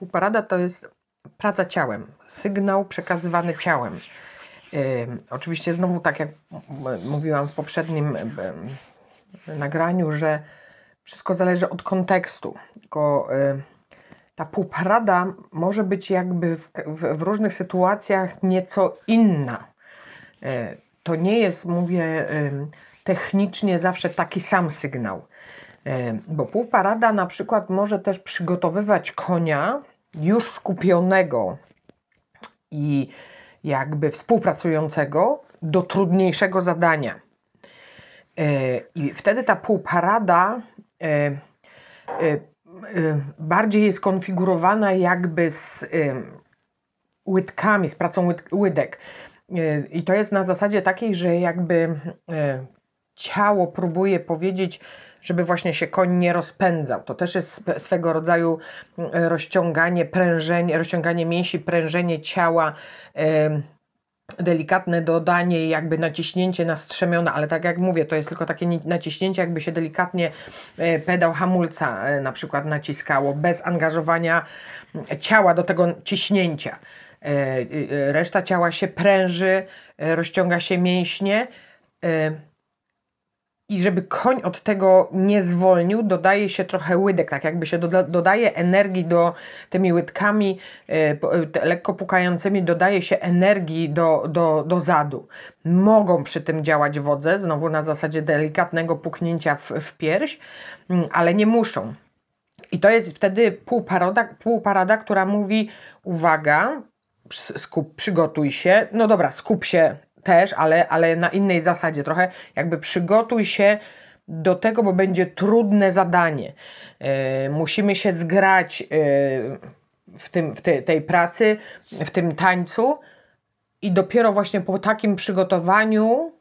Półparada to jest praca ciałem, sygnał przekazywany ciałem. oczywiście znowu tak jak mówiłam w poprzednim nagraniu, że wszystko zależy od kontekstu. Tylko ta półparada może być jakby w, w, różnych sytuacjach nieco inna. E, to nie jest, mówię, technicznie zawsze taki sam sygnał. E, bo półparada na przykład może też przygotowywać konia już skupionego i jakby współpracującego do trudniejszego zadania. E, I wtedy ta półparada bardziej jest konfigurowana jakby z łydkami, z pracą łydek. I to jest na zasadzie takiej, że jakby ciało próbuje powiedzieć, żeby właśnie się koń nie rozpędzał. To też jest swego rodzaju mm, rozciąganie, prężenie, rozciąganie mięsi, prężenie ciała, delikatne dodanie, jakby naciśnięcie na strzemiona, ale tak jak mówię, to jest tylko takie naciśnięcie, jakby się delikatnie e, pedał hamulca e, na przykład naciskało, bez angażowania ciała do tego ciśnięcia. E, reszta ciała się pręży, rozciąga się mięśnie i żeby koń od tego nie zwolnił, dodaje się trochę łydek, tak jakby się doda, dodaje energii do tymi łydkami e, lekko pukającymi, dodaje się energii do, do, do zadu. Mogą przy tym działać wodze, znowu na zasadzie delikatnego puknięcia w, w pierś, mm, ale nie muszą. I to jest wtedy półparada, półparada która mówi: uwaga, skup, przygotuj się. No dobra, skup się też, ale, ale na innej zasadzie. Trochę jakby przygotuj się do tego, bo będzie trudne zadanie. Yy, musimy się zgrać yy, w, tym, w te, tej pracy, w tym tańcu i dopiero właśnie po takim przygotowaniu,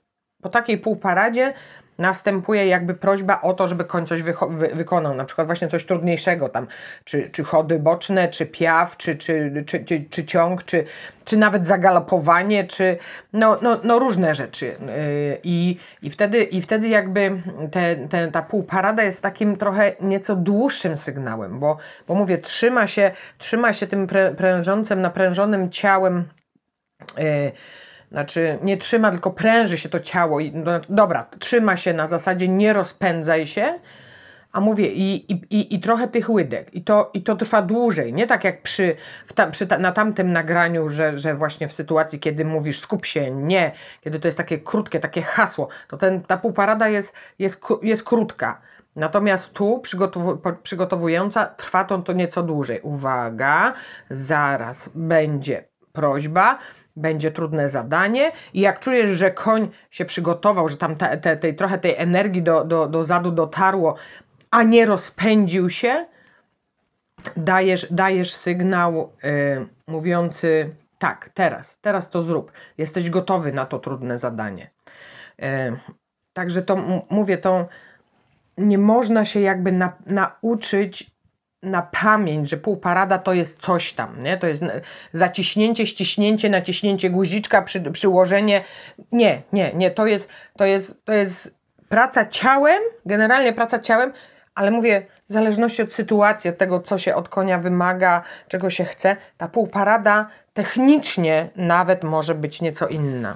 po takiej półparadzie następuje jakby prośba o to, żeby koń coś wy wykonał, na przykład właśnie coś trudniejszego tam, czy, czy chody boczne, czy piaw, czy, czy, czy, czy, czy ciąg, czy, czy nawet zagalopowanie, czy no, no, no różne rzeczy. Yy, I, i, wtedy, I wtedy jakby te, te, ta półparada jest takim trochę nieco dłuższym sygnałem, bo, bo mówię, trzyma się, trzyma się tym prężącym, naprężonym ciałem yy, znaczy, nie trzyma, tylko pręży się to ciało. I, no, dobra, trzyma się na zasadzie nie rozpędzaj się, a mówię, i, i, i, trochę tych łydek. I to, I to trwa dłużej. Nie tak jak przy, przy ta, na tamtym nagraniu, że, że właśnie w sytuacji, kiedy mówisz skup się, nie, kiedy to jest takie krótkie, takie hasło, to ten, ta półparada jest, jest, jest krótka. Natomiast tu przygotowująca trwa to, to nieco dłużej. Uwaga, zaraz będzie prośba, będzie trudne zadanie i jak czujesz, że koń się przygotował, że tam te, te, tej, trochę tej energii do, do, do zadu dotarło, a nie rozpędził się, dajesz, dajesz sygnał y, mówiący tak, teraz, teraz to zrób. Jesteś gotowy na to trudne zadanie. Y, także to mówię, to nie można się jakby na, nauczyć na pamięć, że półparada to jest coś tam, nie? To jest zaciśnięcie, ściśnięcie, naciśnięcie guziczka, przy, przyłożenie. Nie, nie, nie, to jest, to jest, to jest praca ciałem, generalnie praca ciałem, ale mówię, w zależności od sytuacji, od tego, co się od konia wymaga, czego się chce, ta półparada technicznie nawet może być nieco inna.